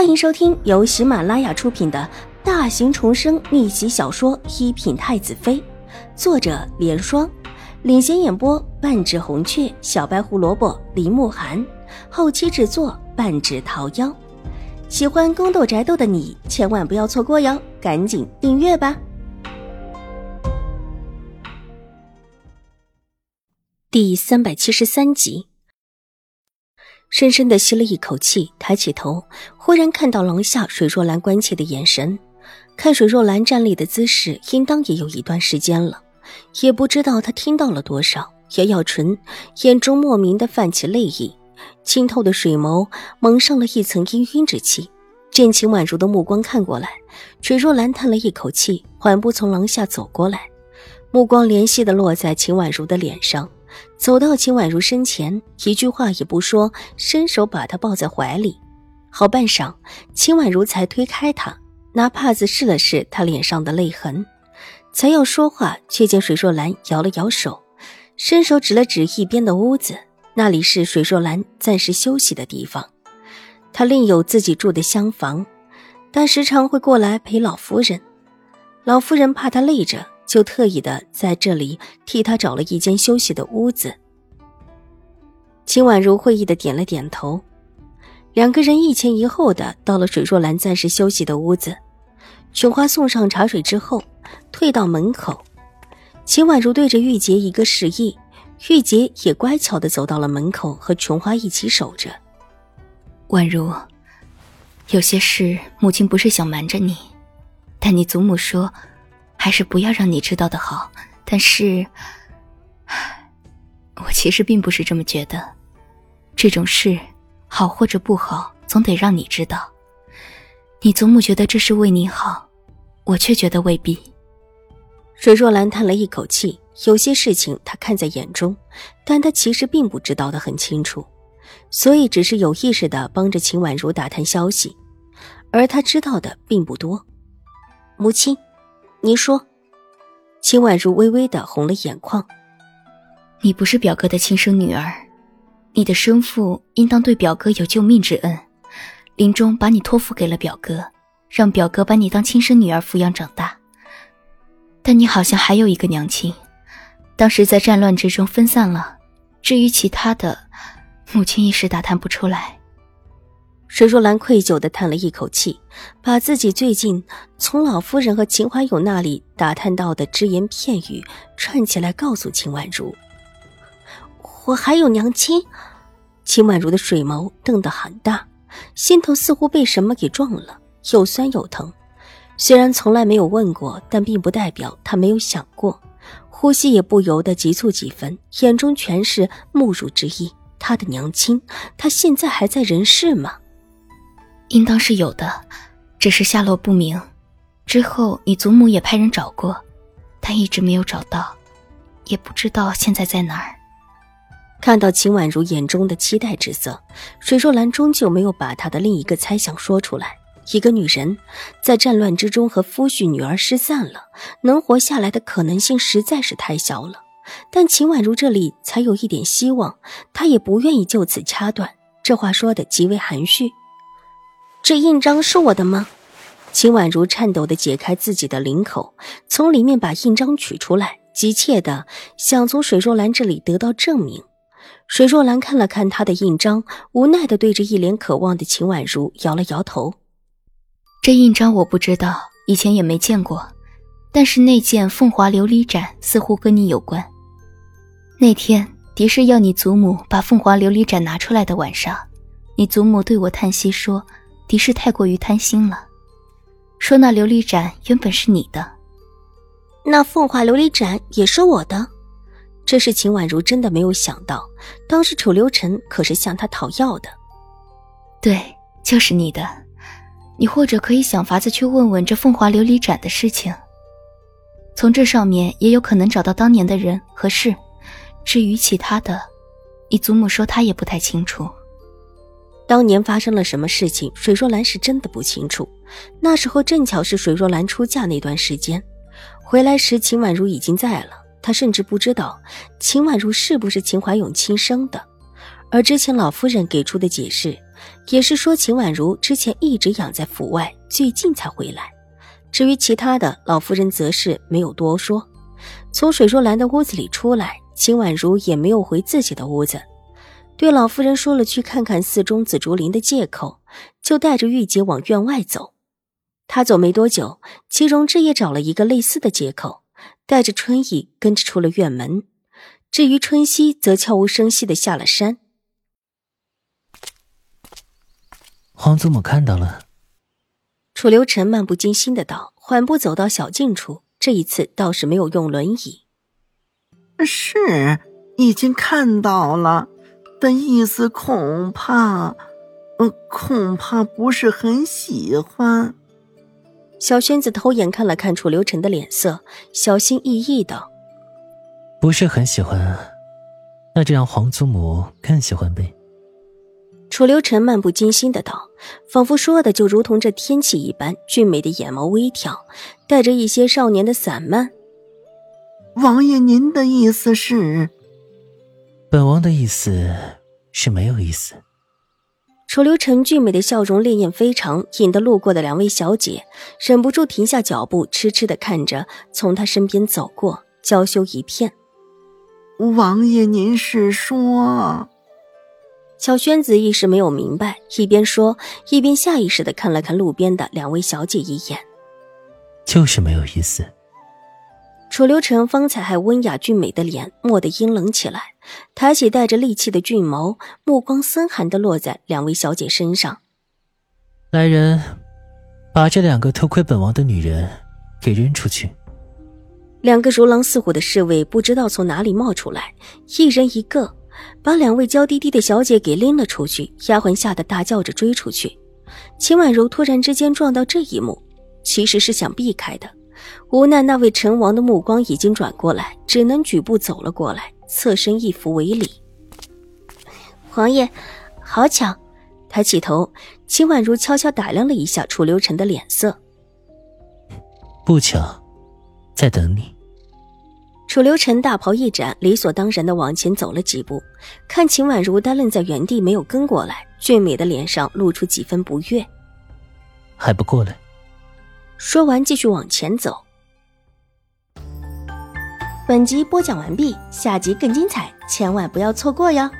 欢迎收听由喜马拉雅出品的大型重生逆袭小说《一品太子妃》，作者：莲霜，领衔演播：半指红雀、小白胡萝卜、林慕寒，后期制作：半指桃夭。喜欢宫斗宅斗的你千万不要错过哟，赶紧订阅吧！第三百七十三集。深深的吸了一口气，抬起头，忽然看到廊下水若兰关切的眼神。看水若兰站立的姿势，应当也有一段时间了，也不知道她听到了多少。咬咬唇，眼中莫名的泛起泪意，清透的水眸蒙上了一层氤氲之气。见秦婉如的目光看过来，水若兰叹了一口气，缓步从廊下走过来，目光怜惜的落在秦婉如的脸上。走到秦婉如身前，一句话也不说，伸手把她抱在怀里。好半晌，秦婉如才推开他，拿帕子试了试他脸上的泪痕，才要说话，却见水若兰摇了摇手，伸手指了指一边的屋子，那里是水若兰暂时休息的地方。他另有自己住的厢房，但时常会过来陪老夫人。老夫人怕他累着。就特意的在这里替他找了一间休息的屋子。秦婉如会意的点了点头，两个人一前一后的到了水若兰暂时休息的屋子。琼花送上茶水之后，退到门口。秦婉如对着玉洁一个示意，玉洁也乖巧的走到了门口，和琼花一起守着。婉如，有些事母亲不是想瞒着你，但你祖母说。还是不要让你知道的好。但是，我其实并不是这么觉得。这种事，好或者不好，总得让你知道。你祖母觉得这是为你好，我却觉得未必。水若兰叹了一口气，有些事情她看在眼中，但她其实并不知道的很清楚，所以只是有意识的帮着秦婉如打探消息，而她知道的并不多。母亲。你说，秦婉如微微的红了眼眶。你不是表哥的亲生女儿，你的生父应当对表哥有救命之恩，临终把你托付给了表哥，让表哥把你当亲生女儿抚养长大。但你好像还有一个娘亲，当时在战乱之中分散了。至于其他的，母亲一时打探不出来。水若兰愧疚的叹了一口气，把自己最近从老夫人和秦怀勇那里打探到的只言片语串起来，告诉秦婉如：“我还有娘亲。”秦婉如的水眸瞪得很大，心头似乎被什么给撞了，又酸又疼。虽然从来没有问过，但并不代表她没有想过，呼吸也不由得急促几分，眼中全是慕辱之意。她的娘亲，她现在还在人世吗？应当是有的，只是下落不明。之后你祖母也派人找过，但一直没有找到，也不知道现在在哪儿。看到秦婉如眼中的期待之色，水若兰终究没有把她的另一个猜想说出来。一个女人在战乱之中和夫婿、女儿失散了，能活下来的可能性实在是太小了。但秦婉如这里才有一点希望，她也不愿意就此掐断。这话说的极为含蓄。这印章是我的吗？秦婉如颤抖的解开自己的领口，从里面把印章取出来，急切的想从水若兰这里得到证明。水若兰看了看他的印章，无奈的对着一脸渴望的秦婉如摇了摇头：“这印章我不知道，以前也没见过。但是那件凤华琉璃盏似乎跟你有关。那天狄氏要你祖母把凤华琉璃盏拿出来的晚上，你祖母对我叹息说。”狄氏太过于贪心了，说那琉璃盏原本是你的，那凤华琉璃盏也是我的。这是秦婉如真的没有想到，当时楚留臣可是向他讨要的。对，就是你的。你或者可以想法子去问问这凤华琉璃盏的事情，从这上面也有可能找到当年的人和事。至于其他的，你祖母说她也不太清楚。当年发生了什么事情，水若兰是真的不清楚。那时候正巧是水若兰出嫁那段时间，回来时秦婉如已经在了。她甚至不知道秦婉如是不是秦怀勇亲生的。而之前老夫人给出的解释，也是说秦婉如之前一直养在府外，最近才回来。至于其他的，老夫人则是没有多说。从水若兰的屋子里出来，秦婉如也没有回自己的屋子，对老夫人说了去看看寺中紫竹林的借口，就带着玉洁往院外走。他走没多久，祁荣志也找了一个类似的借口，带着春意跟着出了院门。至于春熙，则悄无声息的下了山。皇祖母看到了。楚留臣漫不经心的道，缓步走到小径处。这一次倒是没有用轮椅。是，已经看到了，但意思恐怕，嗯，恐怕不是很喜欢。小轩子偷眼看了看楚留臣的脸色，小心翼翼道：“不是很喜欢，那就让皇祖母更喜欢呗。”楚留臣漫不经心的道，仿佛说的就如同这天气一般。俊美的眼眸微挑，带着一些少年的散漫。王爷，您的意思是？本王的意思是没有意思。楚留臣俊美的笑容潋滟非常，引得路过的两位小姐忍不住停下脚步，痴痴的看着从他身边走过，娇羞一片。王爷，您是说？小轩子一时没有明白，一边说一边下意识的看了看路边的两位小姐一眼，就是没有意思。楚留臣方才还温雅俊美的脸蓦地阴冷起来，抬起带着戾气的俊眸，目光森寒的落在两位小姐身上。来人，把这两个偷窥本王的女人给扔出去。两个如狼似虎的侍卫不知道从哪里冒出来，一人一个。把两位娇滴滴的小姐给拎了出去，丫鬟吓得大叫着追出去。秦婉柔突然之间撞到这一幕，其实是想避开的，无奈那位陈王的目光已经转过来，只能举步走了过来，侧身一扶为礼。皇爷，好巧！抬起头，秦婉如悄悄打量了一下楚留臣的脸色。不巧，在等你。楚留臣大袍一展，理所当然的往前走了几步，看秦婉如呆愣在原地，没有跟过来，俊美的脸上露出几分不悦。还不过来？说完，继续往前走。本集播讲完毕，下集更精彩，千万不要错过哟。